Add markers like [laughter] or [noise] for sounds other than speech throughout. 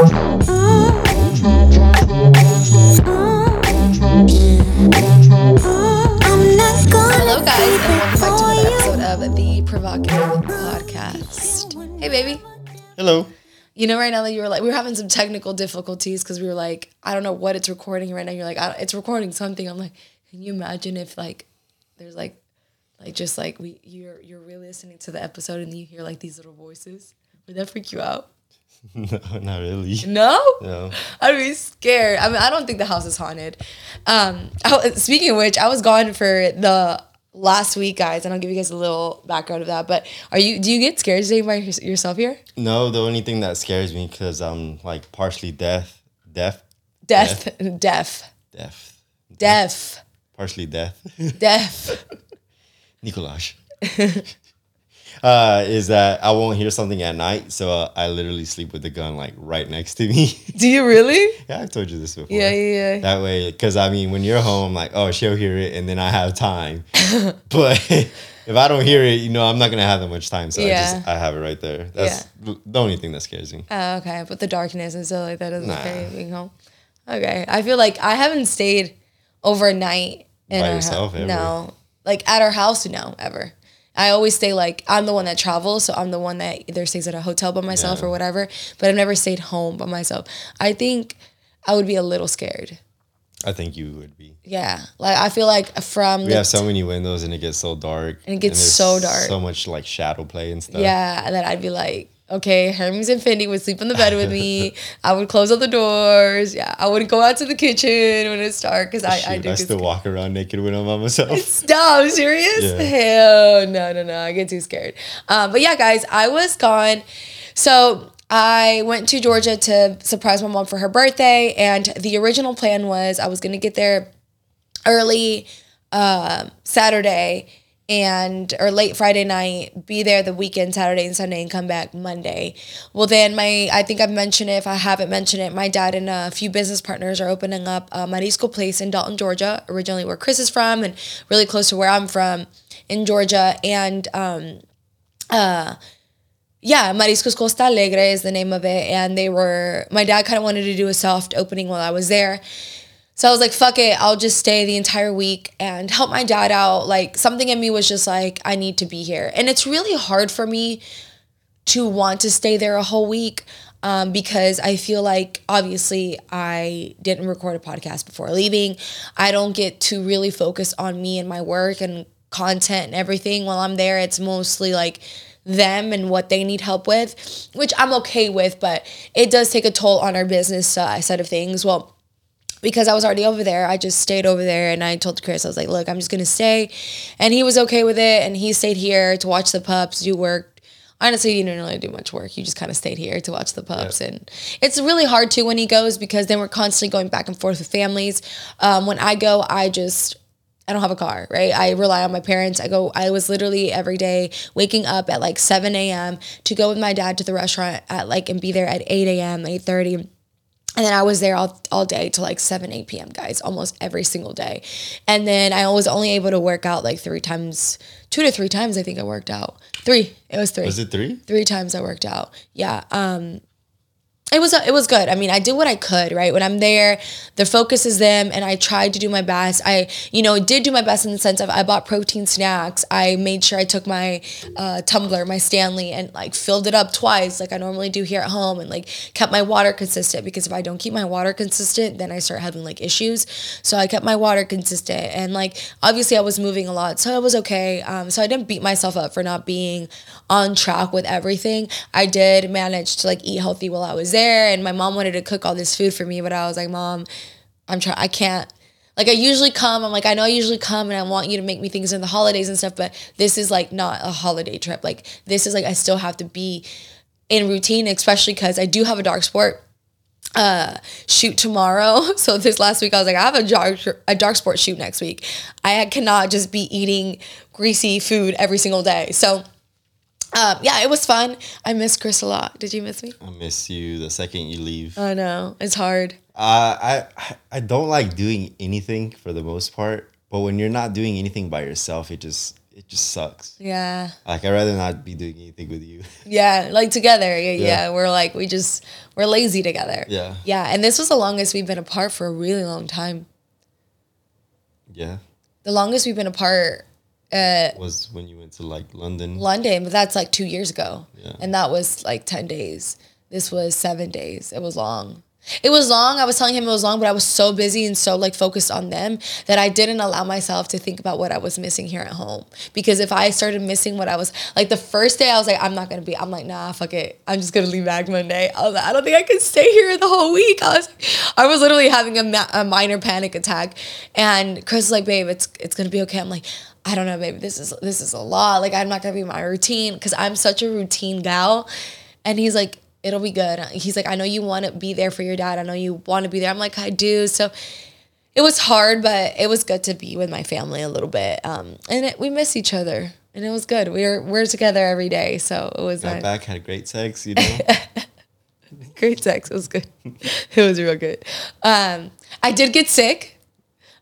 Hello, guys, and welcome back to another episode of the Provocative Podcast. Hey, baby. Hello. You know, right now that you were like, we were having some technical difficulties because we were like, I don't know what it's recording right now. You're like, I, it's recording something. I'm like, can you imagine if like there's like, like just like we you're you're really listening to the episode and you hear like these little voices? Would that freak you out? [laughs] No, not really. No. No. [laughs] I'd be scared. I mean, I don't think the house is haunted. Um, I, speaking of which, I was gone for the last week, guys, and I'll give you guys a little background of that. But are you? Do you get scared staying by yourself here? No, the only thing that scares me because I'm like partially deaf, deaf, Death, [laughs] deaf, deaf, deaf, partially deaf. deaf. Nicolaj. Uh, is that I won't hear something at night, so uh, I literally sleep with the gun like right next to me. [laughs] Do you really? yeah, I've told you this before. Yeah, yeah, yeah. That way, because I mean, when you're home, like, oh, she'll hear it, and then I have time. [laughs] but [laughs] if I don't hear it, you know, I'm not gonna have that much time. So I just I have it right there. That's the only thing that scares me. Oh, okay, but the darkness and stuff like that doesn't Nah. scare you being home. Okay, I feel like I haven't stayed overnight in By our yourself, ever? No, like at our house, no, ever. I always stay like I'm the one that travels, so I'm the one that either stays at a hotel by myself Yeah. or whatever. But I've never stayed home by myself. I think I would be a little scared. I think you would be. Yeah, like I feel like from We have so many windows and it gets so dark. And it gets there's so dark. So much like shadow play and stuff. Yeah, and then I'd be like, okay, Hermes and Fendi would sleep in the bed with me. [laughs] I would close all the doors. Yeah, I wouldn't go out to the kitchen when it's dark because I, Shoot, I I, do. get still scared. walk around naked when I'm by myself. Stop, serious? Yeah. Hell no, no, no. I get too scared. Um, but yeah, guys, I was gone. So I went to Georgia to surprise my mom for her birthday. And the original plan was I was going to get there early um, Saturday and or late Friday night, be there the weekend, Saturday and Sunday, and come back Monday. Well, then my I think I've mentioned it. If I haven't mentioned it, my dad and a few business partners are opening up a Marisco Place in Dalton, Georgia, originally where Chris is from, and really close to where I'm from in Georgia. And um, uh, yeah, Mariscos Costa Alegre is the name of it. And they were, my dad kind of wanted to do a soft opening while I was there. So I was like, fuck it, I'll just stay the entire week and help my dad out. Like, something in me was just like, I need to be here. And it's really hard for me to want to stay there a whole week um, because I feel like obviously I didn't record a podcast before leaving. I don't get to really focus on me and my work and content and everything while I'm there. It's mostly like them and what they need help with, which I'm okay with, but it does take a toll on our business uh, side of things. Well, because I was already over there, I just stayed over there and I told Chris, I was like, look, I'm just gonna stay. And he was okay with it and he stayed here to watch the pups, do work. Honestly, you didn't really do much work. You just kind of stayed here to watch the pups. And it's really hard too when he goes because then we're constantly going back and forth with families. Um, when I go, I just I don't have a car, right? I rely on my parents. I go, I was literally every day waking up at like 7 a.m. to go with my dad to the restaurant at like and be there at 8 a.m., 8.30. And then I was there all, all day till like 7, 8 p.m., guys, almost every single day. And then I was only able to work out like three times, two to three times, I think I worked out. Three. It was three Was it three? three times I worked out. Yeah. Um it was it was good. I mean, I did what I could, right? When I'm there, the focus is them and I tried to do my best. I, you know, did do my best in the sense of I bought protein snacks. I made sure I took my uh, tumbler, my Stanley and like filled it up twice like I normally do here at home and like kept my water consistent because if I don't keep my water consistent, then I start having like issues. So I kept my water consistent and like obviously I was moving a lot, so it was okay. Um, so I didn't beat myself up for not being on track with everything. I did manage to like eat healthy while I was there, and my mom wanted to cook all this food for me, but I was like, Mom, I'm trying. I can't. Like I usually come, I'm like I know I usually come and I want you to make me things in the holidays and stuff, but this is like not a holiday trip. Like this is like I still have to be in routine, especially because I do have a Darc Sport uh shoot tomorrow. [laughs] So this last week I was like, I have a dark a Darc Sport shoot next week. I cannot just be eating greasy food every single day. So um, yeah, it was fun. I miss Chris a lot. Did you miss me? I miss you the second you leave. I know it's hard. Uh, I I don't like doing anything for the most part, but when you're not doing anything by yourself, it just it just sucks. Yeah. Like I'd rather not be doing anything with you. [laughs] Yeah, like together. Yeah, yeah, Yeah. We're like we just we're lazy together. Yeah. Yeah, and this was the longest we've been apart for a really long time. Yeah. The longest we've been apart uh Was when you went to like London. London, but that's like 2 years ago. Yeah. And that was like 10 days. This was 7 days. It was long. It was long. I was telling him it was long, but I was so busy and so like focused on them that I didn't allow myself to think about what I was missing here at home. Because if I started missing what I was like the first day, I was like, I'm not gonna be. I'm like, nah, fuck it. I'm just gonna leave back Monday. I was like, I don't think I can stay here the whole week. I was, I was literally having a, ma- a minor panic attack, and Chris was like, babe, it's it's gonna be okay. I'm like. I don't know, baby. This is this is a lot. Like I'm not gonna be my routine because I'm such a routine gal. And he's like, it'll be good. He's like, I know you want to be there for your dad. I know you want to be there. I'm like, I do. So it was hard, but it was good to be with my family a little bit. Um, and it, we miss each other, and it was good. We were we're together every day, so it was Got nice. back, had great sex, you know. [laughs] Great sex. It was good. [laughs] it was real good. Um, I did get sick.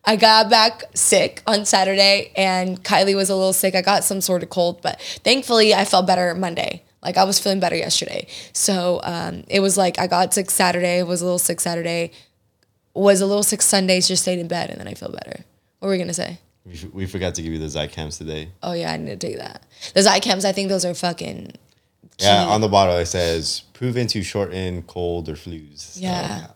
I got back sick on Saturday, and Kylie was a little sick. I got some sort of cold, but thankfully I felt better Monday. Like I was feeling better yesterday. So um, it was like I got sick Saturday, was a little sick Saturday, was a little sick Sunday, just stayed in bed, and then I feel better. What were we gonna say? we, forgot to give you the Zicams today. Oh yeah, I need to take that. The Zicams, I think those are fucking. Yeah, on the bottle it says proven to shorten cold or flus. So, Yeah.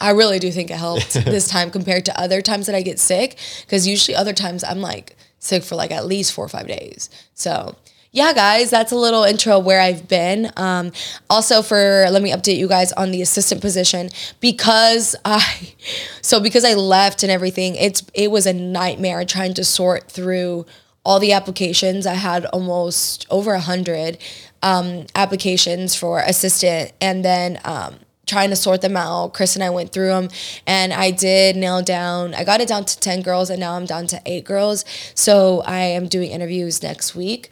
I really do think it helped [laughs] this time compared to other times that I get sick. Because usually other times I'm like sick for like at least four or five days. So yeah, guys, that's a little intro where I've been. Um, also, for let me update you guys on the assistant position because I, [laughs] so because I left and everything, it's it was a nightmare trying to sort through all the applications. I had almost over a hundred um, applications for assistant, and then um, trying to sort them out. Chris and I went through them, and I did nail down. I got it down to ten girls, and now I'm down to eight girls. So I am doing interviews next week.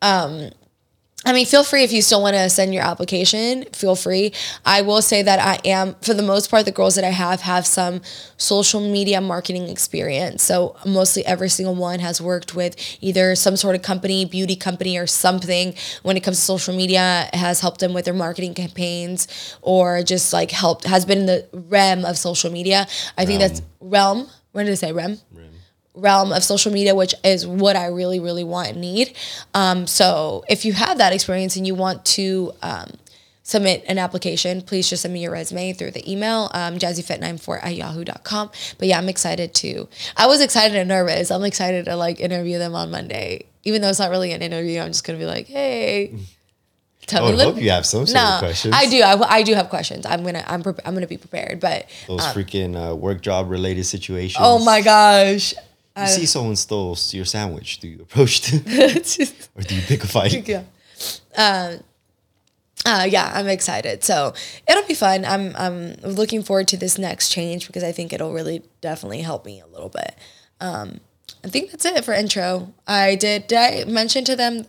Um, I mean, feel free if you still want to send your application, feel free. I will say that I am, for the most part, the girls that I have have some social media marketing experience. So, mostly every single one has worked with either some sort of company, beauty company, or something when it comes to social media, has helped them with their marketing campaigns or just like helped, has been in the realm of social media. I think that's realm. When did I say realm? Realm of social media, which is what I really, really want and need. Um, so if you have that experience and you want to um, submit an application, please just send me your resume through the email, um, jazzyfit94 at yahoo.com. But yeah, I'm excited to, I was excited and nervous. I'm excited to like interview them on Monday. Even though it's not really an interview, I'm just going to be like, hey, tell I me. look- hope you have some sort no, of questions. I do. I, I do have questions. I'm gonna. I'm. Pre- I'm gonna be prepared. But Those freaking uh, work job related situations. oh my gosh, You see someone stole your sandwich. Do you approach them [laughs] or do you pick a fight? [laughs] yeah. Um, uh, yeah, I'm excited. So it'll be fun. I'm I'm looking forward to this next change because I think it'll really definitely help me a little bit. Um, I think that's it for intro. I did. Did I mention to them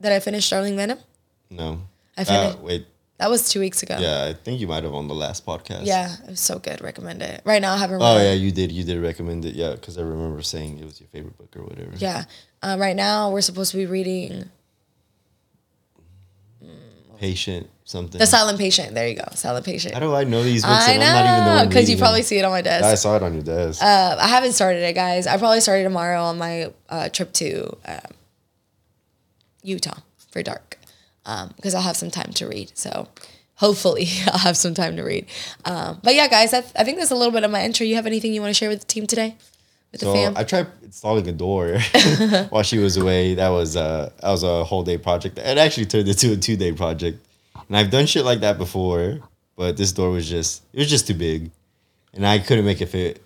that I finished Starling Venom? No. I Uh, finished- wait. That was two weeks ago. Yeah, I think you might have on the last podcast. Yeah, it was so good. Recommend it. Right now, I haven't. Oh yeah, you did. You did recommend it. Yeah, because I remember saying it was your favorite book or whatever. Yeah. Uh, right now, we're supposed to be reading Patient something. The Silent Patient. There you go. Silent Patient. How do I know these books? I and I'm not even the know because you probably them? see it on my desk. I saw it on your desk. Uh, I haven't started it, guys. I probably started tomorrow on my uh, trip to um, Utah for Darc because I'll have some time to read. So hopefully [laughs] I'll have some time to read. Um, but yeah, guys, that's, I think that's a little bit of my intro. You have anything you want to share with the team today? With the so fam? I tried installing a door [laughs] [laughs] while she was away. That was uh that was a whole day project. It actually turned into a two day project. And I've done shit like that before, but this door was just it was just too big, and I couldn't make it fit.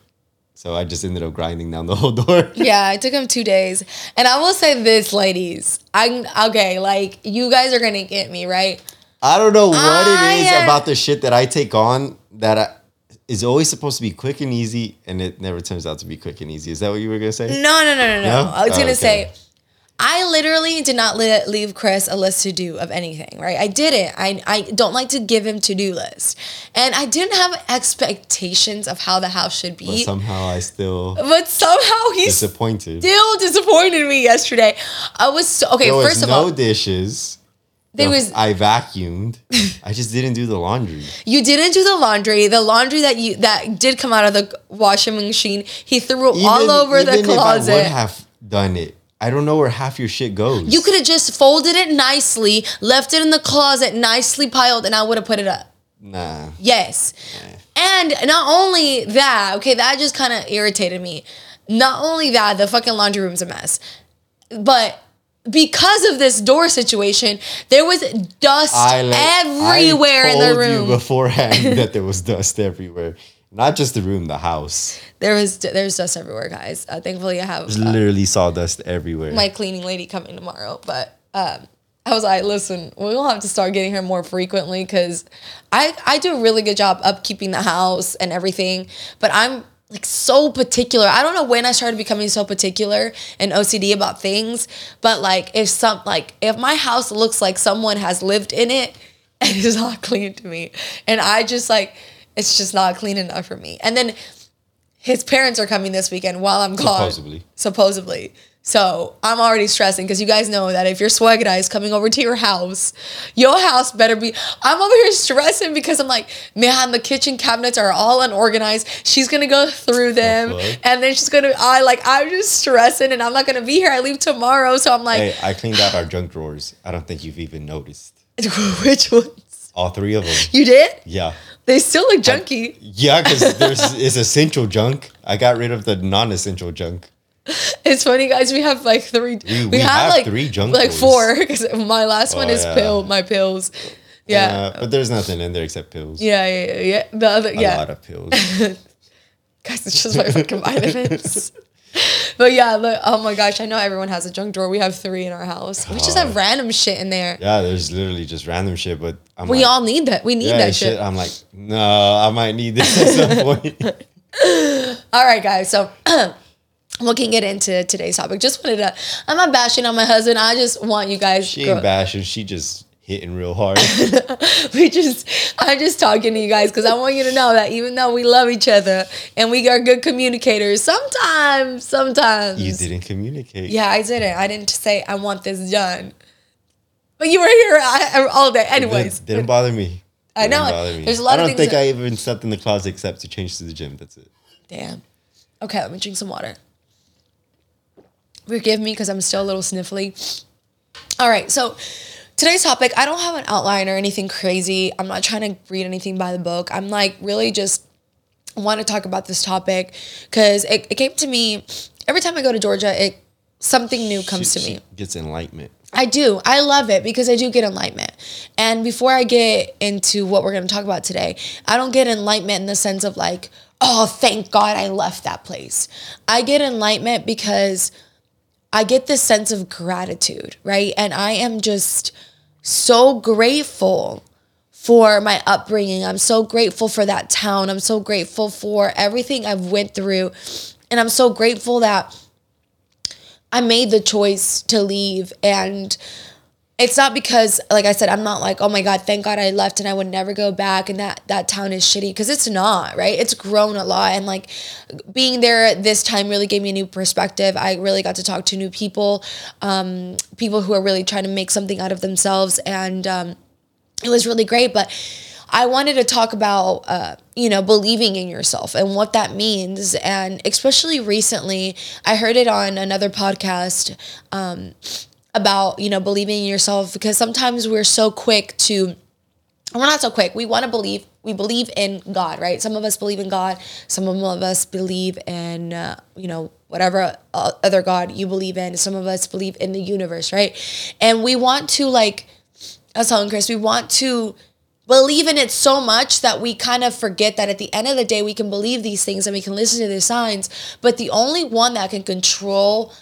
So I just ended up grinding down the whole [laughs] door. yeah, it took him two days. And I will say this, ladies. I'm okay, like you guys are gonna get me, right? I don't know what I it is am- about the shit that I take on that I, is always supposed to be quick and easy, and it never turns out to be quick and easy. Is that what you were gonna say? No, no, no, no, no. No? I was Oh, gonna okay. say, I literally did not li- leave Chris a list to do of anything, right? I didn't. I, I don't like to give him to do lists. And I didn't have expectations of how the house should But be. somehow I still But somehow he disappointed. still disappointed me yesterday. I was so, okay. There was first of no all, dishes. there The- was I vacuumed. [laughs] I just didn't do the laundry. you didn't do the laundry. The laundry that you that did come out of the washing machine, he threw it all over the even If I would closet. have done it. I don't know where half your shit goes. You could have just folded it nicely, left it in the closet, nicely piled, and I would have put it up. Nah. Yes. And not only that, okay, that just kind of irritated me. Not only that, the fucking laundry room's a mess. But because of this door situation, there was dust I like, everywhere I in the told room. you beforehand [laughs] that there was dust everywhere. Not just the room, the house. There was there's dust everywhere, guys. Uh, thankfully, I have There's uh, literally sawdust everywhere. my cleaning lady coming tomorrow. But um, I was like, listen, we'll have to start getting her more frequently because I I do a really good job upkeeping the house and everything. But I'm like so particular. I don't know when I started becoming so particular and OCD about things. But like if some like if my house looks like someone has lived in it [laughs] and it's not clean to me, and I just like it's just not clean enough for me. And then his parents are coming this weekend while I'm gone. Supposedly. Supposedly. So I'm already stressing because you guys know that if your swag guy is coming over to your house, your house better be. I'm over here stressing because I'm like, man, the kitchen cabinets are all unorganized. She's gonna go through them, fuck? and then she's gonna. I like, I'm just stressing, and I'm not gonna be here. I leave tomorrow, so I'm like, hey, I cleaned out our junk drawers. I don't think you've even noticed. [laughs] which ones? All three of them. You did? Yeah. They still look junky. Yeah, because [laughs] there's it's essential junk. I got rid of the non-essential junk. It's funny, guys. We have like three. We, we have, have like three junk like four because my last one Oh, is yeah. pill. My pills. Yeah. Uh, but there's nothing in there except pills. Yeah, yeah, yeah, yeah. The other, yeah. A lot of pills. [laughs] Guys, it's just my fucking [laughs] vitamins. But yeah, look, oh my gosh, I know everyone has a junk drawer. We have three in our house. We just have oh. random shit in there. yeah, there's literally just random shit, but I'm We like, all need that. We need yeah, that shit. shit. I'm like, no, I might need this at some [laughs] point. [laughs] All right, guys. So [clears throat] we can get into today's topic. Just wanted to. I'm not bashing on my husband. I just want you guys. She ain't bashing. She just hitting real hard. [laughs] we just I'm just talking to you guys because I want you to know that even though we love each other and we are good communicators, sometimes, sometimes you didn't communicate. Yeah, I didn't. I didn't say I want this done. But you were here all day. It Anyways, didn't, didn't bother me. I know. Didn't bother me. There's a lot I don't think that- I even slept in the closet except to change to the gym. That's it. damn. Okay, let me drink some water. Forgive me because I'm still a little sniffly. All right, so today's topic, I don't have an outline or anything crazy. I'm not trying to read anything by the book. I'm like really just want to talk about this topic because it, it came to me every time I go to Georgia, it something new comes She- to me. Gets enlightenment. I do. I love it because I do get enlightenment. And before I get into what we're going to talk about today, I don't get enlightenment in the sense of like, oh, thank God I left that place. I get enlightenment because I get this sense of gratitude, right? And I am just so grateful for my upbringing. I'm so grateful for that town. I'm so grateful for everything I've went through. And I'm so grateful that I made the choice to leave and it's not because like I said I'm not like oh my god thank god I left and I would never go back and that that town is shitty because it's not right? It's grown a lot and like being there this time really gave me a new perspective. I really got to talk to new people um, people who are really trying to make something out of themselves and um, it was really great but i wanted to talk about uh, you know believing in yourself and what that means and especially recently i heard it on another podcast um, about you know believing in yourself because sometimes we're so quick to we're not so quick. We want to believe we believe in god right? Some of us believe in god some of us believe in uh, you know whatever uh, other god you believe in. Some of us believe in the universe right? And we want to like I was Chris, we want to believe in it so much that we kind of forget that at the end of the day, we can believe these things and we can listen to the signs. But the only one that can control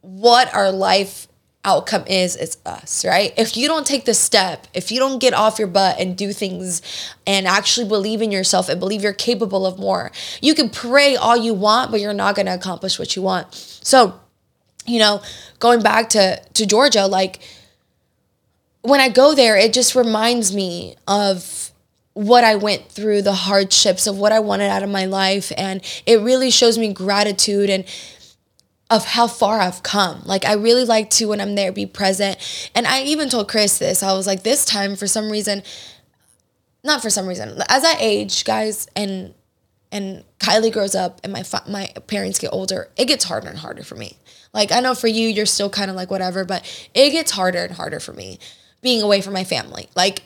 what our life outcome is, is us, right? If you don't take the step, if you don't get off your butt and do things and actually believe in yourself and believe you're capable of more, you can pray all you want, but you're not going to accomplish what you want. So, you know, going back to to Georgia, like when I go there, it just reminds me of what I went through, the hardships of what I wanted out of my life. And it really shows me gratitude and of how far I've come. Like I really like to when I'm there be present. And I even told Chris this. I was like, this time for some reason, not for some reason, as I age, guys, and and Kylie grows up and my fa- my parents get older, it gets harder and harder for me. Like I know for you, you're still kind of like whatever, but it gets harder and harder for me being away from my family. Like,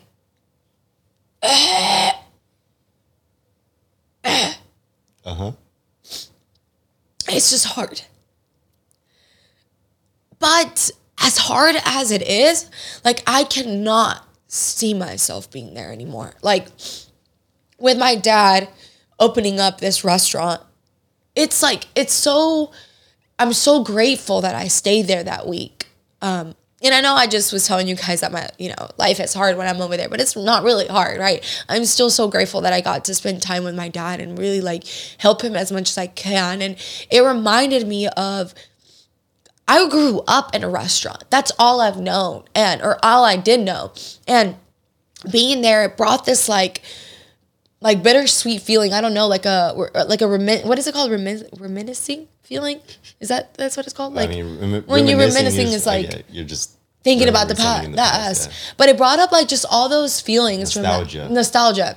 Uh huh. it's just hard. But as hard as it is, like I cannot see myself being there anymore. Like with my dad opening up this restaurant, it's like it's so I'm so grateful that I stayed there that week. Um and I know I just was telling you guys that my, you know, life is hard when I'm over there, but it's not really hard, right? I'm still so grateful that I got to spend time with my dad and really like help him as much as I can. And it reminded me of I grew up in a restaurant. That's all I've known and or all I did know. And being there it brought this like like bittersweet feeling. I don't know, like a like a remin what is it called? Remin- reminiscing feeling? Is that that's what it's called? Like I mean, remi- when you're reminiscing is like you're just thinking about the remembering past, yeah. But it brought up like just all those feelings from Nostalgia. nostalgia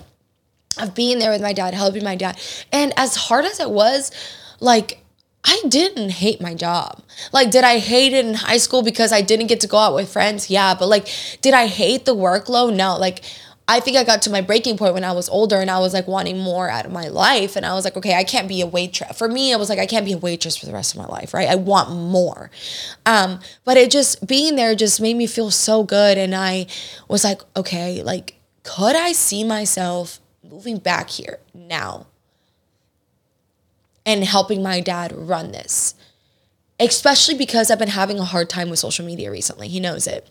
of being there with my dad, helping my dad. And as hard as it was, like I didn't hate my job. Like, did I hate it in high school because I didn't get to go out with friends? Yeah, but like, did I hate the workload? No. Like, I think I got to my breaking point when I was older and I was like wanting more out of my life. And I was like, okay, I can't be a waitress. For me, I was like, I can't be a waitress for the rest of my life, right? I want more. Um, but it just being there just made me feel so good. And I was like, okay, like, could I see myself moving back here now and helping my dad run this? Especially because I've been having a hard time with social media recently. He knows it.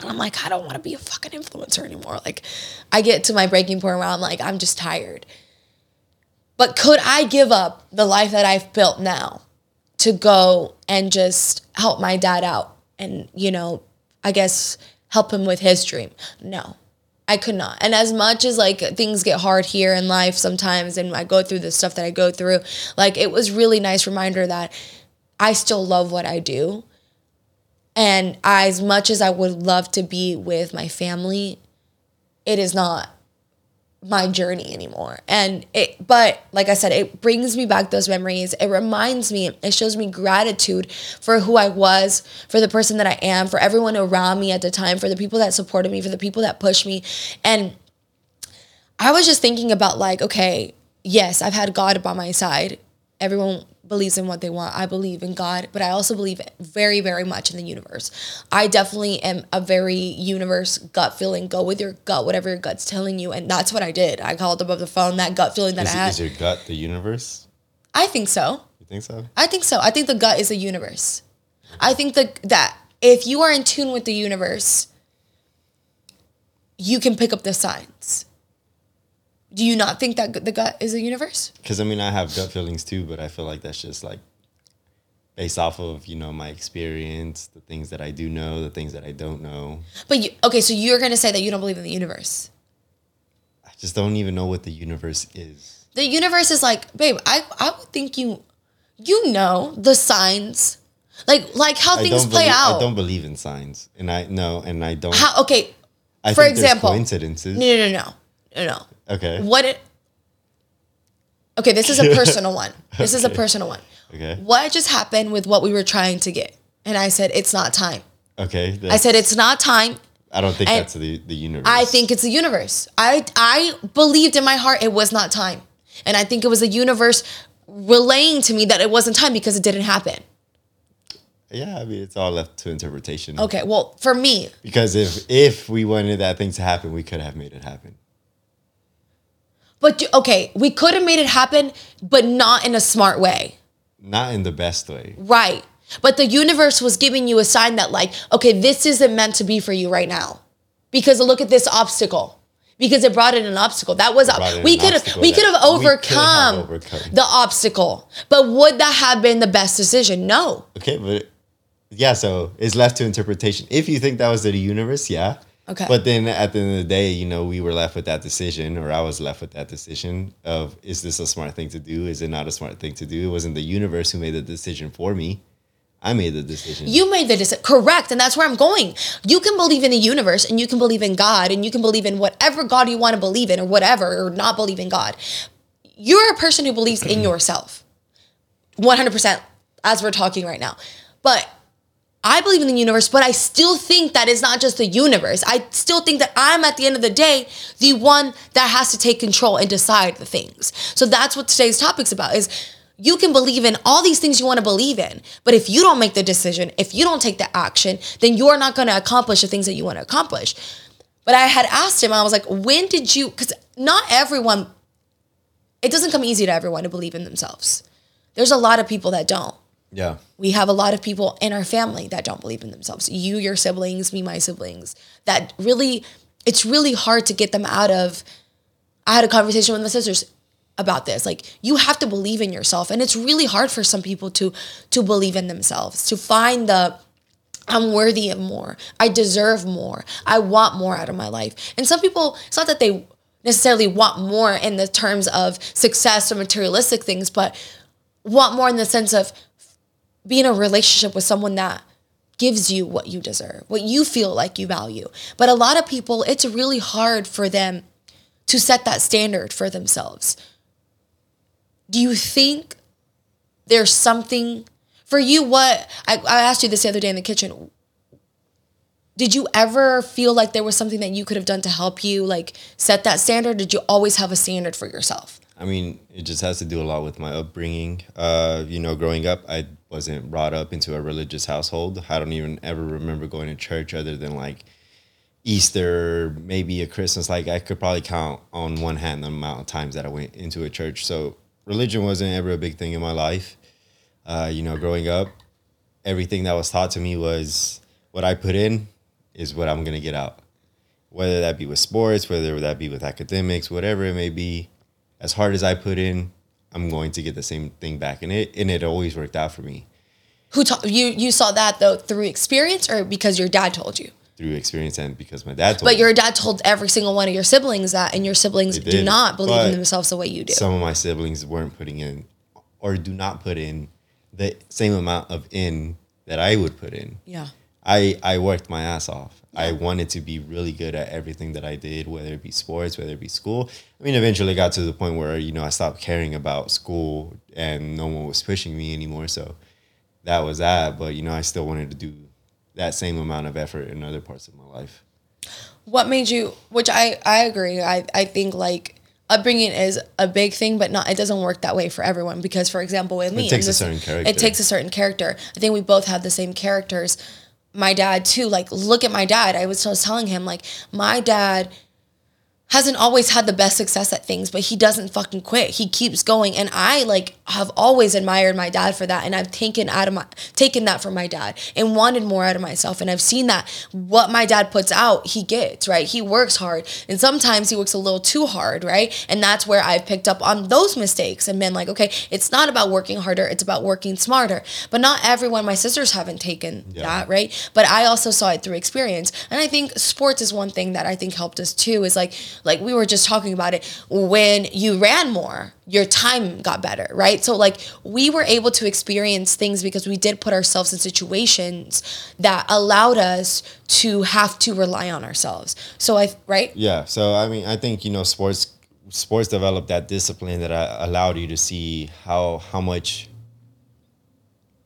And I'm like, I don't want to be a fucking influencer anymore. Like, I get to my breaking point where I'm like, I'm just tired. But could I give up the life that I've built now to go and just help my dad out and, you know, I guess help him with his dream? No, I could not. And as much as like things get hard here in life sometimes and I go through the stuff that I go through, like it was really nice reminder that I still love what I do. And as much as I would love to be with my family, it is not my journey anymore. And it but like I said, it brings me back those memories. It reminds me, it shows me gratitude for who I was, for the person that I am, for everyone around me at the time, for the people that supported me, for the people that pushed me. And I was just thinking about like, okay, yes, I've had God by my side. Everyone believes in what they want. I believe in God, but I also believe very, very much in the universe. I definitely am a very universe gut feeling. Go with your gut, whatever your gut's telling you, and that's what I did. I called above the phone that gut feeling that Is, I had. is your gut the universe? I think so. You think so? I think so. I think the gut is the universe. I think that that if you are in tune with the universe, you can pick up the signs. Do you not think that the gut is a universe? Because I mean, I have gut feelings too, but I feel like that's just like based off of you know my experience, the things that I do know, the things that I don't know. But you, okay, so you're gonna say that you don't believe in the universe. I just don't even know what the universe is. The universe is like, babe, I I would think you you know the signs. Like like how I things play believe, out. I don't believe in signs, and I no, and I don't. how okay, I for think example- coincidences. no no no. No no. Okay. What it Okay, this is a [laughs] personal one. This is a personal one. Okay. What just happened with what we were trying to get? And I said it's not time. Okay. I said it's not time. I don't think and that's the the universe. I think it's the universe. I I believed in my heart it was not time. And I think it was the universe relaying to me that it wasn't time because it didn't happen. Yeah, I mean, it's all left to interpretation. Okay, well, for me, Because if if we wanted that thing to happen, we could have made it happen. But you- okay, we could have made it happen, but not in a smart way. Not in the best way. Right. But the universe was giving you a sign that, like, okay, this isn't meant to be for you right now. Because look at this obstacle. Because it brought in an obstacle. That was we could have obstacle we could have we could have overcome overcome. the obstacle. But would that have been the best decision? No. Okay, but yeah, so it's left to interpretation. If you think that was the universe, yeah. Okay. But then at the end of the day, you know, we were left with that decision, or I was left with that decision of is this a smart thing to do? Is it not a smart thing to do? It wasn't the universe who made the decision for me. I made the decision. You made the decision. Correct. And that's where I'm going. You can believe in the universe and you can believe in God and you can believe in whatever God you want to believe in or whatever, or not believe in God. You're a person who believes in yourself. 100% as we're talking right now. But I believe in the universe, but I still think that it's not just the universe. I still think that I'm at the end of the day the one that has to take control and decide the things. So that's what today's topic's about is you can believe in all these things you want to believe in, but if you don't make the decision, if you don't take the action, then you're not going to accomplish the things that you want to accomplish. But I had asked him, I was like, when did you, because not everyone, it doesn't come easy to everyone to believe in themselves. There's a lot of people that don't. Yeah. We have a lot of people in our family that don't believe in themselves. You, your siblings, me, my siblings. That really, it's really hard to get them out of. I had a conversation with my sisters about this. Like you have to believe in yourself, and it's really hard for some people to to believe in themselves, to find the I'm worthy of more. I deserve more. I want more out of my life. And some people, it's not that they necessarily want more in the terms of success or materialistic things, but want more in the sense of be in a relationship with someone that gives you what you deserve, what you feel like you value. But a lot of people, it's really hard for them to set that standard for themselves. Do you think there's something for you? What I, I asked you this the other day in the kitchen. Did you ever feel like there was something that you could have done to help you like set that standard? Did you always have a standard for yourself? I mean, it just has to do a lot with my upbringing. Uh, you know, growing up, I wasn't brought up into a religious household. I don't even ever remember going to church other than like Easter, maybe a Christmas. Like I could probably count on one hand the amount of times that I went into a church. So religion wasn't ever a big thing in my life. Uh, you know, growing up, everything that was taught to me was what I put in is what I'm gonna get out. Whether that be with sports, whether that be with academics, whatever it may be, as hard as I put in, I'm going to get the same thing back. And it and it always worked out for me Who taught you? You saw that though through experience, or because your dad told you? through experience and because my dad told But me. your dad told every single one of your siblings that, and your siblings do not believe in themselves the way you do. some of my siblings weren't putting in or do not put in the same amount of in that I would put in. yeah. I I worked my ass off. I wanted to be really good at everything that I did, whether it be sports, whether it be school. I mean, eventually got to the point where you know I stopped caring about school and no one was pushing me anymore. So that was that. But you know, I still wanted to do that same amount of effort in other parts of my life. What made you? Which I I agree. I I think like upbringing is a big thing, but not it doesn't work that way for everyone. Because for example, with me, it takes a certain character. It takes a certain character. I think we both have the same characters. My dad too. Like look at my dad. I was telling him like my dad hasn't always had the best success at things, but he doesn't fucking quit. He keeps going. And I like have always admired my dad for that. And I've taken out of my taken that from my dad and wanted more out of myself. And I've seen that what my dad puts out, he gets, right? He works hard. And sometimes he works a little too hard, right? And that's where I've picked up on those mistakes and been like, okay, it's not about working harder, it's about working smarter. But not everyone, my sisters haven't taken Yeah. that, right? But I also saw it through experience. And I think sports is one thing that I think helped us too, is like like we were just talking about it when you ran more your time got better right so like we were able to experience things because we did put ourselves in situations that allowed us to have to rely on ourselves so i right Yeah. So I mean, I think you know, sports sports developed that discipline that uh, allowed you to see how how much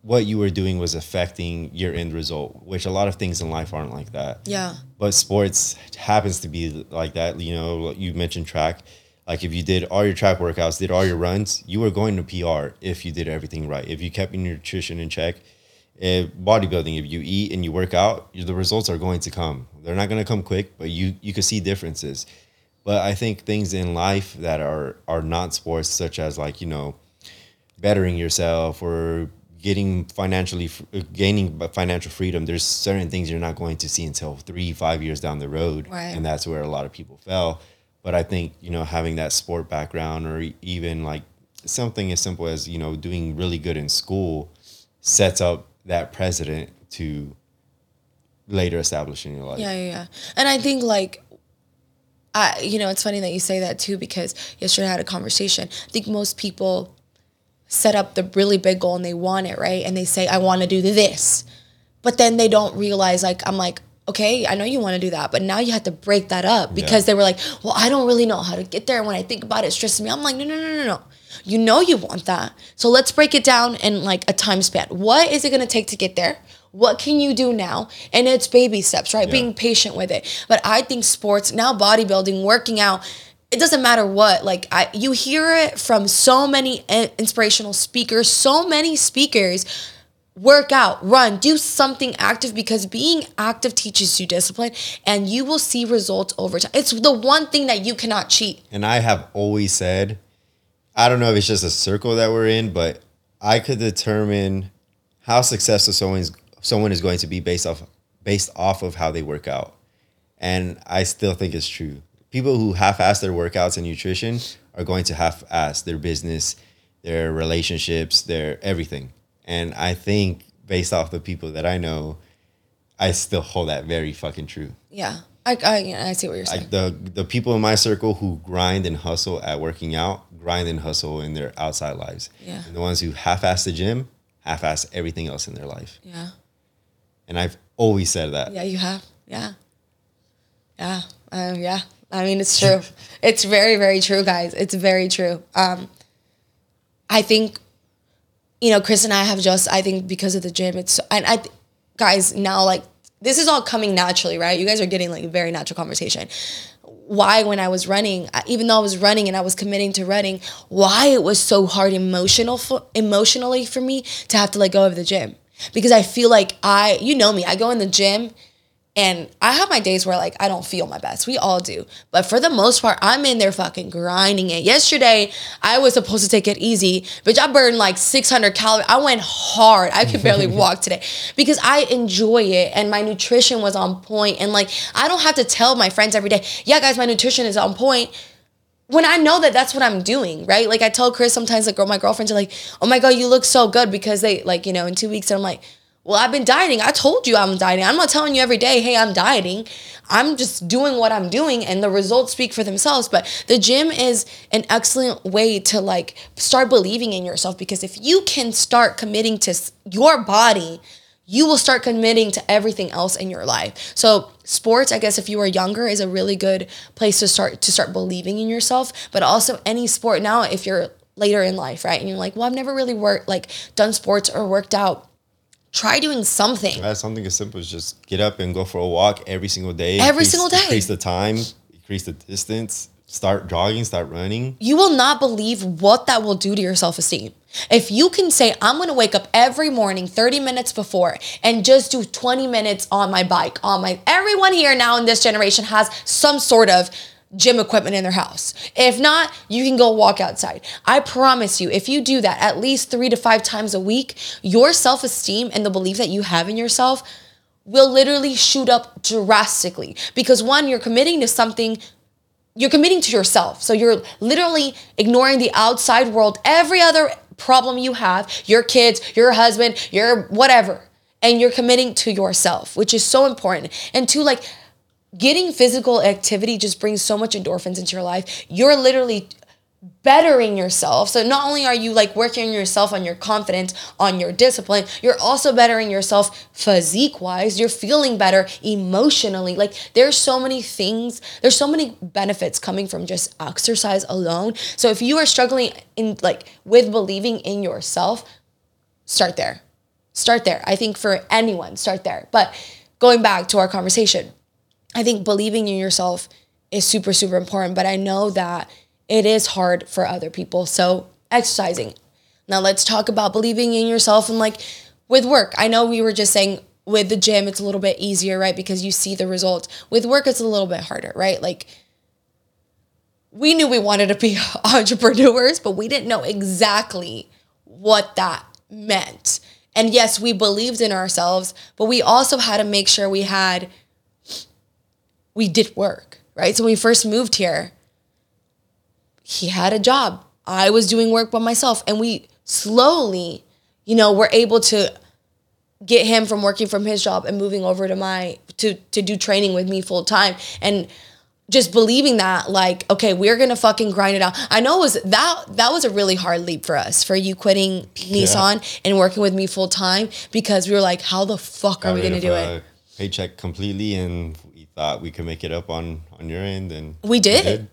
what you were doing was affecting your end result, which a lot of things in life aren't like that. yeah But sports happens to be like that. You know, you mentioned track. Like if you did all your track workouts, did all your runs, you were going to PR if you did everything right. If you kept your nutrition in check. If bodybuilding, if you eat and you work out, the results are going to come. They're not going to come quick, but you you can see differences. But I think things in life that are are not sports, such as like you know, bettering yourself or getting financially uh, gaining financial freedom there's certain things you're not going to see until three five years down the road Right. and that's where a lot of people fell but i think you know having that sport background or even like something as simple as you know doing really good in school sets up that precedent to later establish in your life. Yeah, yeah, yeah. And I think like I you know, it's funny that you say that too because yesterday I had a conversation. I think most people set up the really big goal and they want it, right? And they say I want to do this. But then they don't realize like I'm like okay, I know you want to do that, but now you have to break that up because Yeah. they were like, well, I don't really know how to get there. And when I think about it, it stresses me. I'm like, no, no, no, no, no. You know you want that. So let's break it down in like a time span. What is it going to take to get there? What can you do now? And it's baby steps, right? Yeah. Being patient with it. But I think sports, now bodybuilding, working out, it doesn't matter what. Like I you hear it from so many inspirational speakers, so many speakers work out, run, do something active because being active teaches you discipline and you will see results over time. It's the one thing that you cannot cheat. And I have always said, I don't know if it's just a circle that we're in, but I could determine how successful someone's someone is going to be based off based off of how they work out. And I still think it's true. People who half-ass their workouts and nutrition are going to half-ass their business, their relationships, their everything. And I think based off the people that I know, I still hold that very fucking true. Yeah. I, I, I see what you're saying. Like the the people in my circle who grind and hustle at working out, grind and hustle in their outside lives. Yeah. And the ones who half-ass the gym, half-ass everything else in their life. yeah. And I've always said that. Yeah, you have. Yeah. Yeah. Um, yeah. I mean, it's true. it's very, very true, guys. It's very true. Um, I think, you know, Chris and I have just, I think because of the gym, it's, and I, guys, now like, this is all coming naturally, right? You guys are getting like a very natural conversation. Why, when I was running, even though I was running and I was committing to running, why it was so hard emotional, for, emotionally for me to have to let go of the gym because I feel like I, you know me, I go in the gym and I have my days where like I don't feel my best. We all do. But for the most part, I'm in there fucking grinding it. Yesterday, I was supposed to take it easy, but I burned like 600 calories. I went hard. I could barely [laughs] walk today because I enjoy it and my nutrition was on point. and like I don't have to tell my friends every day, "Yeah, guys, my nutrition is on point." when I know that that's what I'm doing, right? Like I tell Chris sometimes, like, girl, my girlfriends are like, "Oh my god, you look so good," because they like, you know, in two weeks, I'm like, "Well, I've been dieting. I told you I'm dieting. I'm not telling you every day, hey, I'm dieting. I'm just doing what I'm doing, and the results speak for themselves." But the gym is an excellent way to like start believing in yourself because if you can start committing to your body you will start committing to everything else in your life. So sports, I guess if you are younger, is a really good place to start to start believing in yourself. But also any sport now, if you're later in life, right? And you're like, well, I've never really worked like done sports or worked out. Try doing something. That's something as simple as just get up and go for a walk every single day. Every increase- single day. Increase the time, increase the distance, start jogging, start running. you will not believe what that will do to your self esteem. If you can say, I'm gonna wake up every morning 30 minutes before and just do 20 minutes on my bike, on my everyone here now in this generation has some sort of gym equipment in their house. If not, you can go walk outside. I promise you, if you do that at least three to five times a week, your self esteem and the belief that you have in yourself will literally shoot up drastically because one, you're committing to something you're committing to yourself. So you're literally ignoring the outside world, every other problem you have, your kids, your husband, your whatever, and you're committing to yourself, which is so important. And two, like getting physical activity just brings so much endorphins into your life. You're literally bettering yourself. So not only are you like working yourself on your confidence, on your discipline, you're also bettering yourself physique wise. You're feeling better emotionally. Like there's so many things, there's so many benefits coming from just exercise alone. So if you are struggling in like with believing in yourself, start there. Start there. I think for anyone, start there. But going back to our conversation, I think believing in yourself is super, super important. But I know that it is hard for other people. So exercising. Now let's talk about believing in yourself and like with work. I know we were just saying with the gym, it's a little bit easier, right? Because you see the results. With work, it's a little bit harder, right? Like we knew we wanted to be [laughs] entrepreneurs, but we didn't know exactly what that meant. And yes, we believed in ourselves, but we also had to make sure we had we did work, right? So when we first moved here, he had a job. I was doing work by myself. And we slowly, you know, were able to get him from working from his job and moving over to my to to do training with me full time and just believing that like okay we're gonna fucking grind it out. I know it was that that was a really hard leap for us for you quitting nissan and working with me full time because we were like how the fuck are Got we gonna do it? Paycheck completely, and thought we could make it up on on your end, and we did.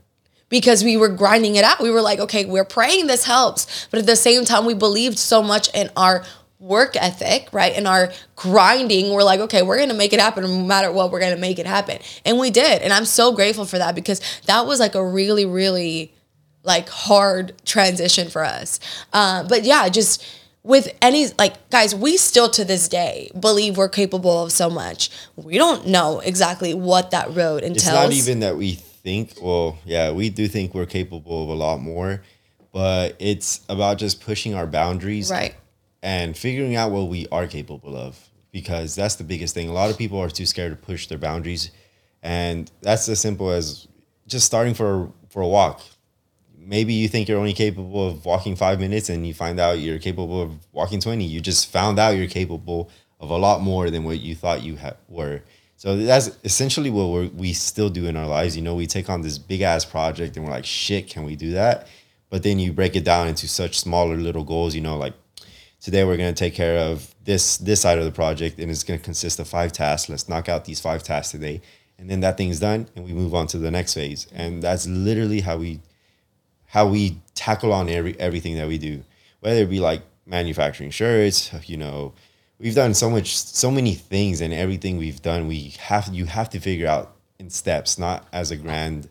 because we were grinding it out. We were like okay we're praying this helps. But at the same time we believed so much in our work ethic right? And our grinding. We're like okay we're gonna make it happen no matter what we're gonna make it happen. And we did. And i'm so grateful for that because that was like a really really like hard transition for us. Uh, but yeah just with any like guys we still to this day believe we're capable of so much we don't know exactly what that road entails It's not even that we think. Well, yeah, we do think we're capable of a lot more, but it's about just pushing our boundaries, right and figuring out what we are capable of because that's the biggest thing. A lot of people are too scared to push their boundaries, and that's as simple as just starting for for a walk. Maybe you think you're only capable of walking five minutes, and you find out you're capable of walking twenty. You just found out you're capable of a lot more than what you thought you ha- were. So that's essentially what we still do in our lives. You know, we take on this big ass project, and we're like, "Shit, can we do that?" But then you break it down into such smaller little goals. You know, like today we're going to take care of this this side of the project and it's going to consist of five tasks let's knock out these five tasks today and then that thing's done and we move on to the next phase and that's literally how we how we tackle on every everything that we do whether it be like manufacturing shirts you know we've done so much so many things and everything we've done we have you have to figure out in steps not as a grand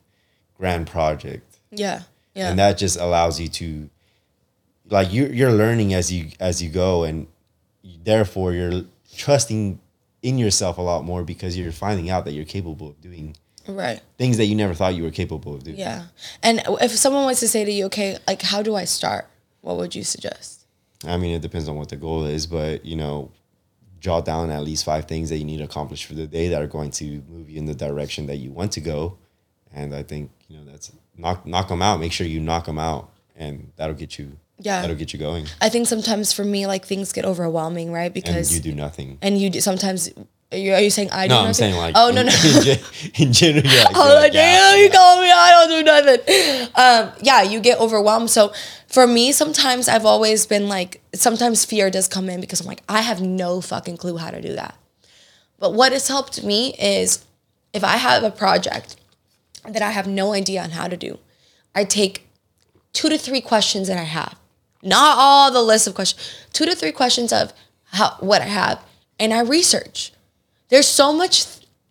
grand project. Yeah yeah. And that just allows you to like you're you're learning as you as you go and therefore you're trusting in yourself a lot more because you're finding out that you're capable of doing right things that you never thought you were capable of doing Yeah. And if someone was to say to you, okay, like, how do I start? What would you suggest? i mean it depends on what the goal is but you know jot down at least five things that you need to accomplish for the day that are going to move you in the direction that you want to go and i think you know that's knock knock them out make sure you knock them out and that'll get you Yeah. that'll get you going I think sometimes for me, like, things get overwhelming, right? and Because, you do nothing and you do sometimes, are you, are you saying I do No, I'm saying like oh, no, in, no. [laughs] in, in general. You're like, [laughs] Oh, like, damn, you call me, I don't do nothing. Um, yeah, you get overwhelmed. So for me, sometimes I've always been like, sometimes fear does come in because I'm like, I have no fucking clue how to do that. But what has helped me is if I have a project that I have no idea on how to do, I take two to three questions that I have, not all the list of questions, two to three questions of how what I have, and I research. There's so much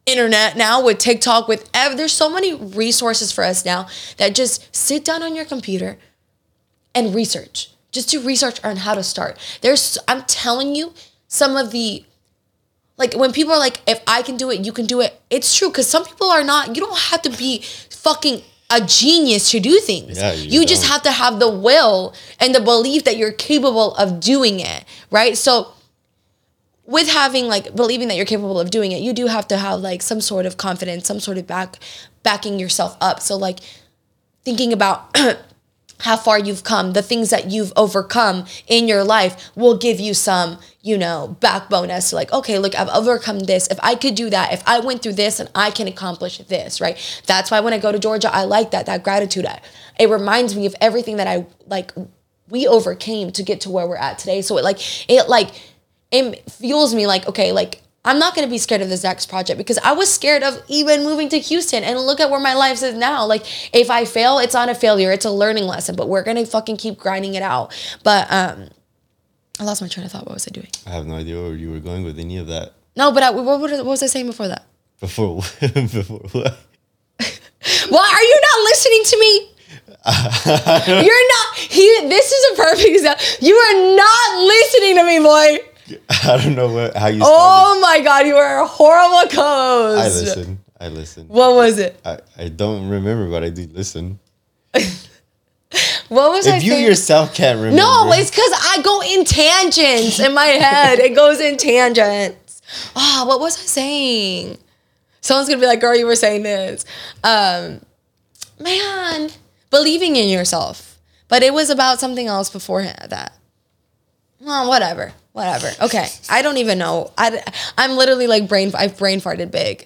internet now with TikTok, with ev- there's so many resources for us now that just sit down on your computer and research. Just do research on how to start. There's I'm telling you, some of the like when people are like, if I can do it, you can do it. It's true because some people are not. You don't have to be fucking a genius to do things. Yeah, you you just have to have the will and the belief that you're capable of doing it, right? So with having like believing that you're capable of doing it, you do have to have like some sort of confidence, some sort of back backing yourself up. So like thinking about [clears throat] how far you've come, the things that you've overcome in your life will give you some, you know, backbone as to like, okay, look, I've overcome this. If I could do that, if I went through this and I can accomplish this, right? That's why when I go to Georgia, I like that, that gratitude. It reminds me of everything that I like we overcame to get to where we're at today. So it like it like it fuels me like, okay, like I'm not gonna be scared of this next project because I was scared of even moving to Houston and look at where my life is now. Like if I fail, it's not a failure, it's a learning lesson, but we're gonna fucking keep grinding it out. But um I lost my train of thought. What was I doing? I have no idea where you were going with any of that. No, but I, what, what, what was I saying before that? Before, [laughs] before what? [laughs] Why are you not listening to me? [laughs] You're not. He. This is a perfect example. You are not listening to me, boy. [laughs] I don't know what how you started. Oh my god, you are a horrible co-host. I listen. I listen. What was it? I, I don't remember, but I do listen. What was I If you saying? yourself can't remember, no, it's because I go in tangents in my head. It goes in tangents. Oh, what was I saying? Someone's gonna be like, "Girl, you were saying this." Um, man, believing in yourself. But it was about something else before that. well, whatever, whatever. Okay, I don't even know. I, I'm literally like brain. I've brain farted big.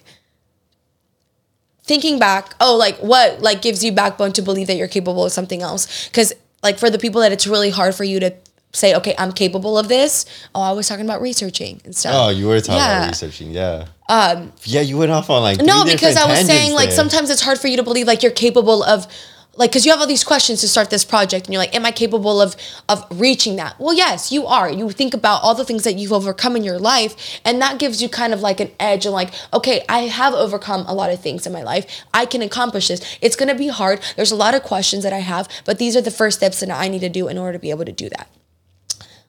Thinking back, oh, like what like gives you backbone to believe that you're capable of something else? Because like for the people that it's really hard for you to say, okay, I'm capable of this. Oh, I was talking about researching and stuff. Oh, you were talking Yeah. about researching, yeah. Um, yeah, you went off on like No, because I was saying tangents like sometimes it's hard for you to believe like you're capable of like because you have all these questions to start this project and you're like am i capable of of reaching that? Well yes you are. You think about all the things that you've overcome in your life and that gives you kind of like an edge and like okay i have overcome a lot of things in my life. I can accomplish this. It's going to be hard. There's a lot of questions that i have but these are the first steps that i need to do in order to be able to do that.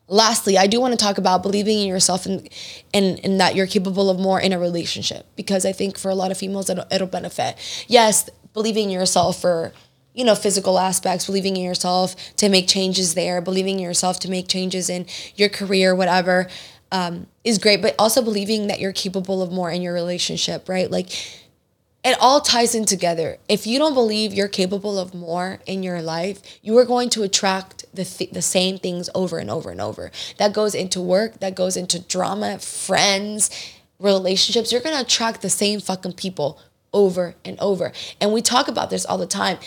Lastly i do want to talk about believing in yourself and and, and that you're capable of more in a relationship because i think for a lot of females it'll, it'll benefit. Yes believing in yourself for you know physical aspects believing in yourself to make changes there believing in yourself to make changes in your career whatever um, is great but also believing that you're capable of more in your relationship right like it all ties in together. If you don't believe you're capable of more in your life, you are going to attract the th- the same things over and over and over. That goes into work, that goes into drama, friends, relationships. You're going to attract the same fucking people over and over. And we talk about this all the time.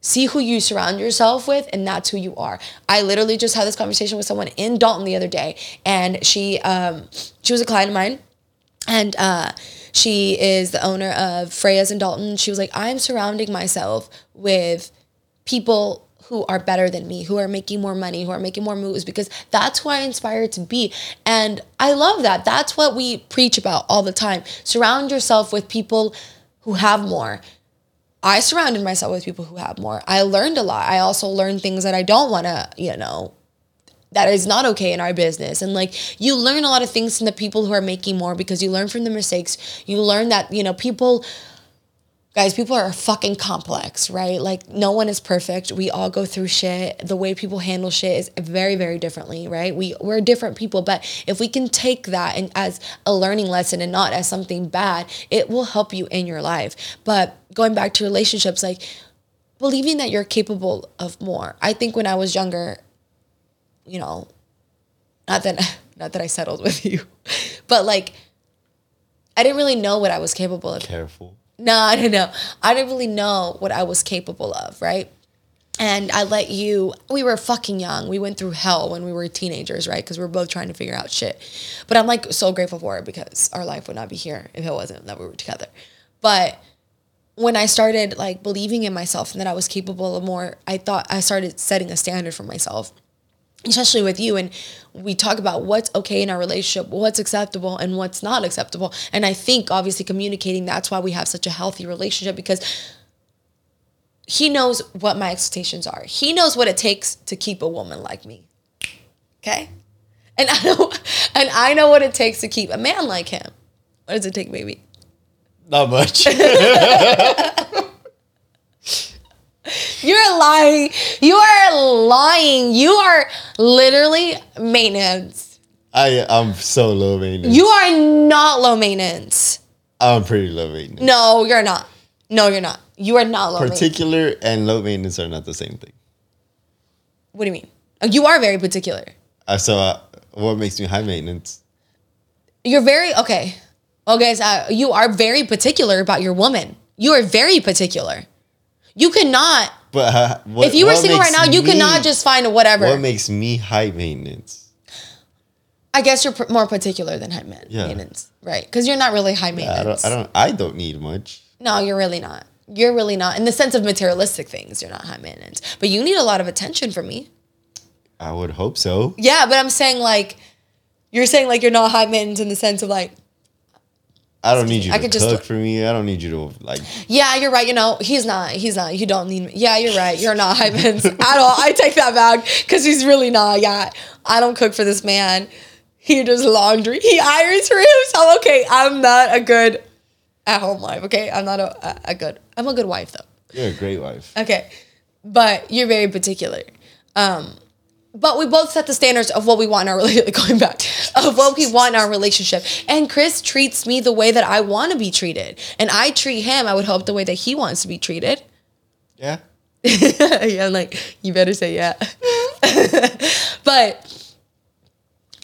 See who you surround yourself with, and that's who you are. I literally just had this conversation with someone in Dalton the other day, and she um, she was a client of mine and uh, she is the owner of Freya's in Dalton. She was like, I'm surrounding myself with people who are better than me, who are making more money, who are making more moves, because that's who I inspire to be. And I love that. That's what we preach about all the time. Surround yourself with people who have more. I surrounded myself with people who have more. I learned a lot. I also learned things that I don't want to, you know, that is not okay in our business. And like you learn a lot of things from the people who are making more because you learn from the mistakes. You learn that, you know, people guys, people are fucking complex, right? Like no one is perfect. We all go through shit. The way people handle shit is very, very differently, right? We we're different people, but if we can take that and as a learning lesson and not as something bad, it will help you in your life. But going back to relationships, like believing that you're capable of more. I think when I was younger, you know, not that [laughs] not that I settled with you, [laughs] but like I didn't really know what I was capable of. Careful. No, I don't know. I didn't really know what I was capable of, right? And I let you, we were fucking young. We went through hell when we were teenagers, right? Because we were both trying to figure out shit. But I'm like so grateful for it because our life would not be here if it wasn't that we were together. But when I started like believing in myself and that I was capable of more, I thought I started setting a standard for myself especially with you. And we talk about what's okay in our relationship what's acceptable and what's not acceptable. And i think obviously communicating that's why we have such a healthy relationship because he knows what my expectations are. He knows what it takes to keep a woman like me. Okay? And i know [laughs] and i know what it takes to keep a man like him. What does it take baby Not much. [laughs] You're lying. You are lying. You are literally maintenance. I I'm so low maintenance. You are not low maintenance. I'm pretty low maintenance. No, you're not. No, you're not. You are not low maintenance. Particular and low maintenance are not the same thing. What do you mean? Oh, You are very particular. Uh, so uh, what makes me high maintenance? You're very okay. Well, guys, uh, you are very particular about your woman. You are very particular. You cannot. But uh, what, If you were single right now, you me- cannot just find a whatever. What makes me high maintenance? I guess you're more particular than high man- Yeah. maintenance, right? Because you're not really high I maintenance. don't. I don't. I don't need much. No, you're really not. You're really not. In the sense of materialistic things, you're not high maintenance. But you need a lot of attention from me. I would hope so. Yeah, but I'm saying like, you're saying like you're not high maintenance in the sense of like, I don't need you I to could just- cook for me. I don't need you to like. yeah, you're right. You know, he's not. He's not. You don't need me. Yeah, you're right. You're not maintenance [laughs] at all. I take that back because he's really not. Yeah, I don't cook for this man. He does laundry. He irons for himself. Okay, I'm not a good at home wife. Okay, I'm not a, a, a good. I'm a good wife though. You're a great wife. Okay. But you're very particular. Um, but we both set the standards of what we want in our [laughs] relationship, going back, of what we want in our relationship. And Chris treats me the way that I want to be treated. And I treat him, I would hope, the way that he wants to be treated. Yeah. [laughs] yeah, I'm like, you better say yeah. [laughs] but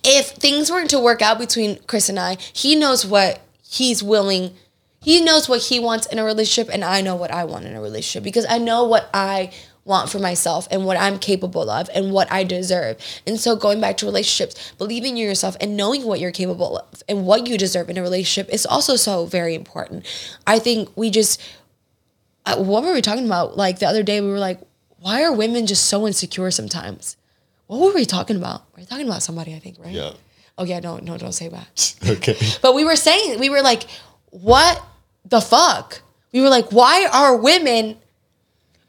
if things weren't to work out between Chris and I, he knows what he's willing. He knows what he wants in a relationship, and I know what I want in a relationship because I know what I want for myself and what I'm capable of and what I deserve. And so going back to relationships, believing in yourself and knowing what you're capable of and what you deserve in a relationship is also so very important. I think we just uh, what were we talking about? Like the other day we were like why are women just so insecure sometimes? What were we talking about? We are talking about somebody, I think, right? Yeah. Oh yeah, no, no, don't say that. [laughs] Okay. [laughs] But we were saying, we were like, what the fuck? We were like, why are women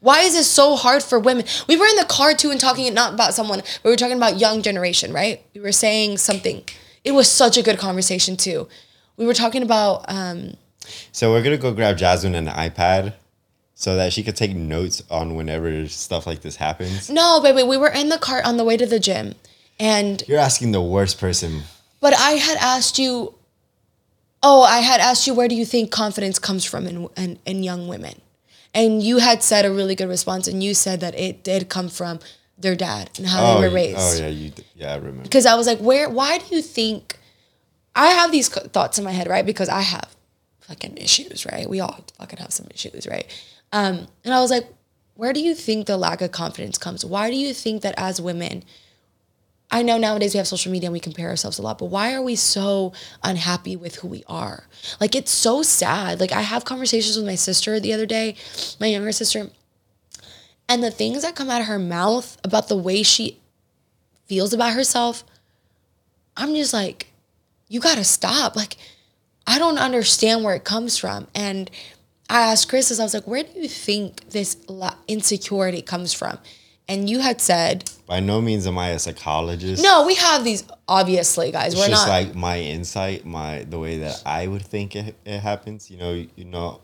why is it so hard for women? We were in the car too and talking not about someone, we were talking about young generation, right? We were saying something. It was such a good conversation too. We were talking about um So we're gonna go grab Jazmin an iPad so that she could take notes on whenever stuff like this happens. no, baby, we were in the car on the way to the gym. And You're asking the worst person. but I had asked you Oh, I had asked you where do you think confidence comes from in in, in young women? And you had said a really good response and you said that it did come from their dad and how Oh, they were raised. oh yeah, you. Yeah, I remember. because I was like, where? Why do you think? I have these thoughts in my head, right? Because I have fucking issues, right? We all fucking have some issues, right? Um, and I was like, where do you think the lack of confidence comes? Why do you think that as women? I know nowadays we have social media and we compare ourselves a lot, but why are we so unhappy with who we are? Like it's so sad. Like I have conversations with my sister the other day, my younger sister, and the things that come out of her mouth about the way she feels about herself, I'm just like, you gotta stop. Like, I don't understand where it comes from. And I asked Chris, as I was like, where do you think this insecurity comes from? And you had said, By no means am I a psychologist. no, we have these, obviously, guys. It's We're just not. like my insight, my the way that I would think it, it happens. You know, you know,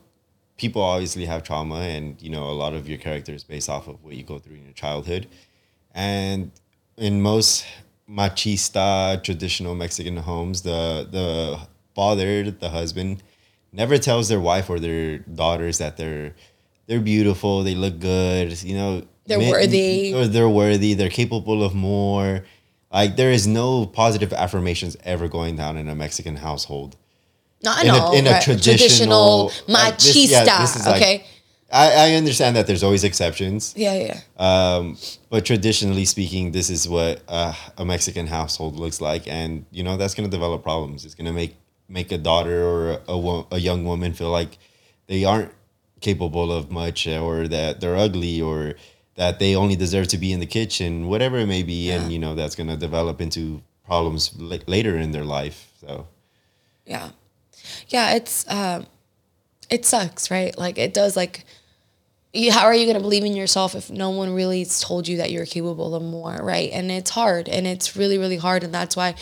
people obviously have trauma, and you know, a lot of your character is based off of what you go through in your childhood, and in most machista traditional Mexican homes, the the father, the husband, never tells their wife or their daughters that they're they're beautiful, they look good, you know, They're worthy. or they're worthy, they're capable of more. Like there is no positive affirmations ever going down in a Mexican household. not in a- all, in a traditional- machista. like this- yeah, this is like- okay. I, I understand that there's always exceptions, Yeah, yeah. um, but traditionally speaking, this is what uh, a Mexican household looks like, and you know that's gonna develop problems. It's gonna make make a daughter or a, a, a young woman feel like they aren't capable of much, or that they're ugly, or that they only deserve to be in the kitchen, whatever it may be, and you know that's gonna develop into problems la- later in their life. So Yeah. Yeah, it's um it sucks, right? Like it does like you, how are you going to believe in yourself if no one really told you that you're capable of more, right? And it's hard and it's really really hard and that's why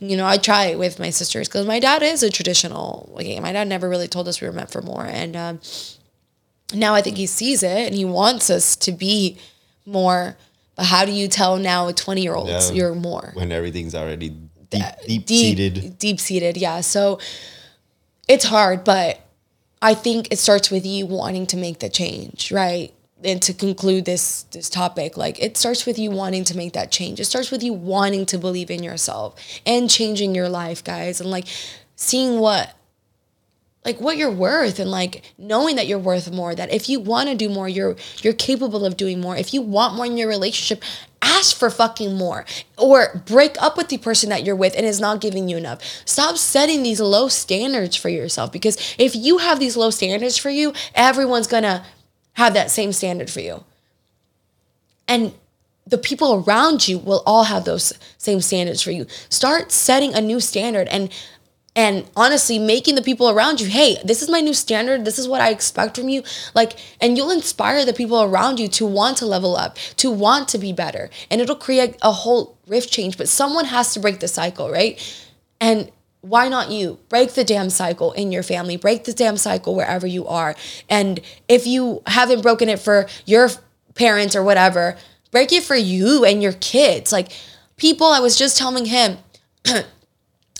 you know, I try it with my sisters cuz my dad is a traditional like my dad never really told us we were meant for more and um now I think he sees it and he wants us to be more but how do you tell now a 20 year old Yeah. you're more? when everything's already deep deep seated. deep seated yeah so it's hard but i think it starts with you wanting to make the change right and to conclude this this topic like it starts with you wanting to make that change it starts with you wanting to believe in yourself and changing your life guys and like seeing what like what you're worth and like knowing that you're worth more that if you want to do more you're you're capable of doing more. If you want more in your relationship ask for fucking more or break up with the person that you're with and is not giving you enough. Stop setting these low standards for yourself because if you have these low standards for you everyone's gonna have that same standard for you. And the people around you will all have those same standards for you. Start setting a new standard and and honestly making the people around you hey this is my new standard this is what i expect from you like and you'll inspire the people around you to want to level up to want to be better and it'll create a whole rift change but someone has to break the cycle right? And why not you? Break the damn cycle in your family break the damn cycle wherever you are and if you haven't broken it for your parents or whatever break it for you and your kids like people i was just telling him [clears throat]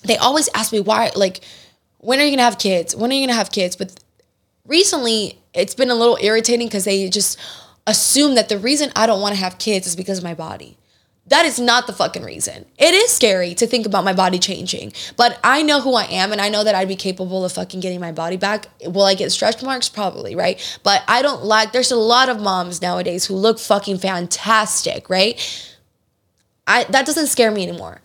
they always ask me why like when are you gonna have kids when are you gonna have kids but recently it's been a little irritating because they just assume that the reason i don't want to have kids is because of my body That is not the fucking reason. It is scary to think about my body changing, but I know who I am and I know that I'd be capable of fucking getting my body back. Will I get stretch marks? Probably, right? But I don't like, there's a lot of moms nowadays who look fucking fantastic, right? I, that doesn't scare me anymore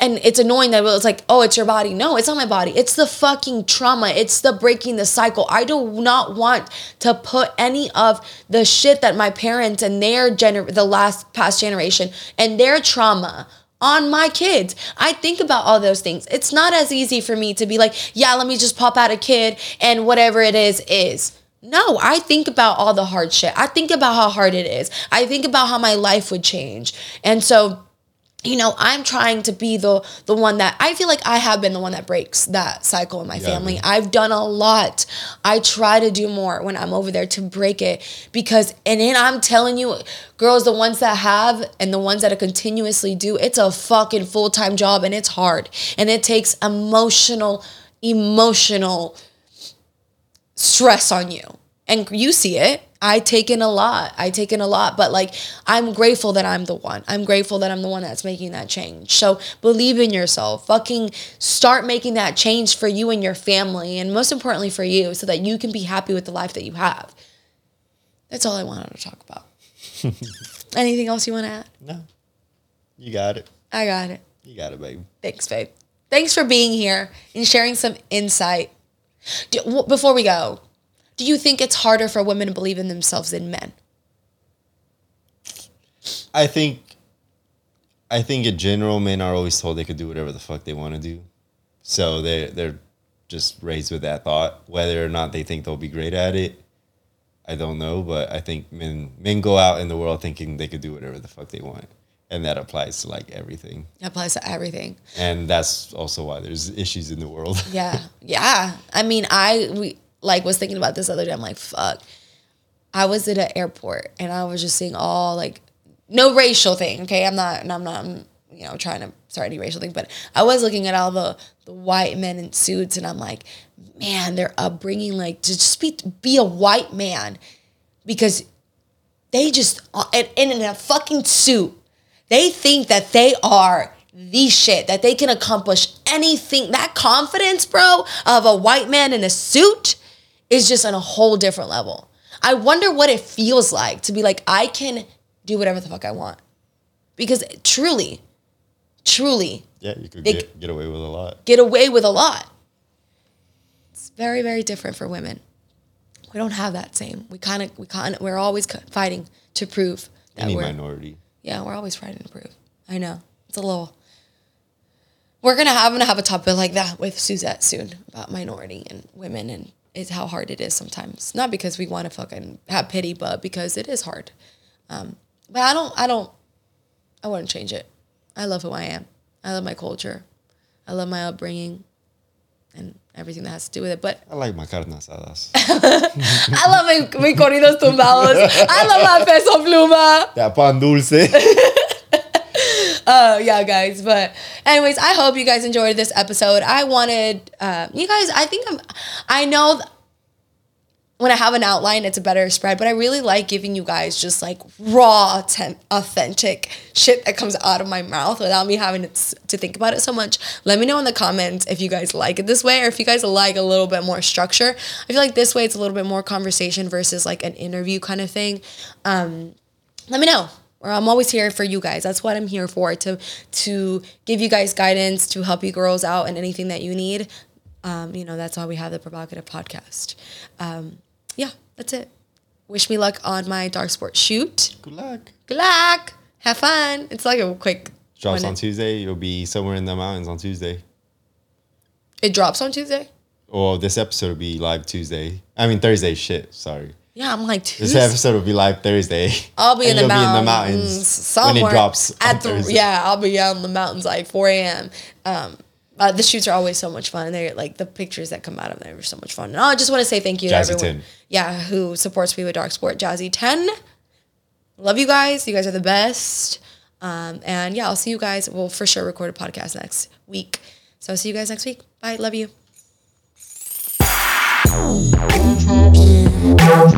and it's annoying that it's like, oh, it's your body. No, it's not my body. It's the fucking trauma. It's the breaking the cycle. I do not want to put any of the shit that my parents and their gener the last past generation and their trauma on my kids. I think about all those things. It's not as easy for me to be like, yeah, let me just pop out a kid and whatever it is is. No, I think about all the hard shit. I think about how hard it is. I think about how my life would change. And so you know i'm trying to be the the one that i feel like i have been the one that breaks that cycle in my yeah, family. I've done a lot. I try to do more when i'm over there to break it because and then i'm telling you girls the ones that have and the ones that are continuously do it's a fucking full-time job and it's hard. And it takes emotional emotional stress on you. And you see it I take in a lot. I take in a lot, but like I'm grateful that I'm the one. I'm grateful that I'm the one that's making that change. So believe in yourself. Fucking start making that change for you and your family, and most importantly for you, so that you can be happy with the life that you have. That's all I wanted to talk about. [laughs] Anything else you want to add? No. You got it. I got it. You got it, babe. Thanks, babe. Thanks for being here and sharing some insight. Before we go, do you think it's harder for women to believe in themselves than men? I think I think in general men are always told they could do whatever the fuck they want to do. So they they're just raised with that thought. Whether or not they think they'll be great at it, I don't know. But I think men men go out in the world thinking they could do whatever the fuck they want. And that applies to like everything. It applies to everything. And that's also why there's issues in the world. yeah. Yeah. I mean, I we like was thinking about this other day. I'm like, fuck. I was at an airport and I was just seeing all like no racial thing. Okay, I'm not. I'm not. I'm, you know, trying to start any racial thing, but I was looking at all the the white men in suits, and I'm like, man, their upbringing, like to just be be a white man, because they just uh, and, and in a fucking suit, they think that they are the shit that they can accomplish anything. That confidence, bro, of a white man in a suit is just on a whole different level. I wonder what it feels like to be like, I can do whatever the fuck I want. Because truly, truly. Yeah, you could get, get away with a lot. Get away with a lot. It's very, very different for women. We don't have that same. We kind of, we kind we're always fighting to prove that Any we're minority. Yeah, we're always fighting to prove. I know. It's a little. We're gonna have, I'm gonna have a topic like that with Suzette soon about minority and women and is how hard it is sometimes. Not because we want to fucking have pity, but because it is hard. Um, but I don't, I don't, I wouldn't change it. I love who I am. I love my culture. I love my upbringing and everything that has to do with it. But I like my carne asadas. [laughs] I love my, my corridos tumbados. I love my peso pluma. That pan dulce. [laughs] uh, yeah, guys. But anyways, I hope you guys enjoyed this episode. I wanted uh, you guys. I think I'm. I know. Th- when I have an outline, it's a better spread. But I really like giving you guys just like raw, authentic shit that comes out of my mouth without me having to, to think about it so much. Let me know in the comments if you guys like it this way or if you guys like a little bit more structure. I feel like this way it's a little bit more conversation versus like an interview kind of thing. Um, let me know. I'm always here for you guys. That's what I'm here for to to give you guys guidance, to help you girls out and anything that you need. Um, you know, that's why we have the provocative podcast. Um, yeah, that's it. Wish me luck on my Darc Sport shoot. Good luck. Good luck. Have fun. It's like a quick. Drops on Tuesday. It'll be somewhere in the mountains on Tuesday. It drops on Tuesday. Well, this episode will be live Tuesday. I mean Thursday. Shit, sorry. Yeah, I'm like Tuesday. This episode will be live Thursday. I'll be [laughs] in the, mountains, be in the mountains somewhere when it drops. At the yeah, I'll be out in the mountains like 4 a.m. Um, uh, the shoots are always so much fun. They're like the pictures that come out of them are so much fun. And I just want to say thank you Jazzy to everyone. 10. Yeah, who supports me with Darc Sport Jazzy 10. Love you guys. You guys are the best. Um, and yeah, I'll see you guys. We'll for sure record a podcast next week. So I'll see you guys next week. Bye. Love you. I'm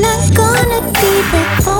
not gonna be it.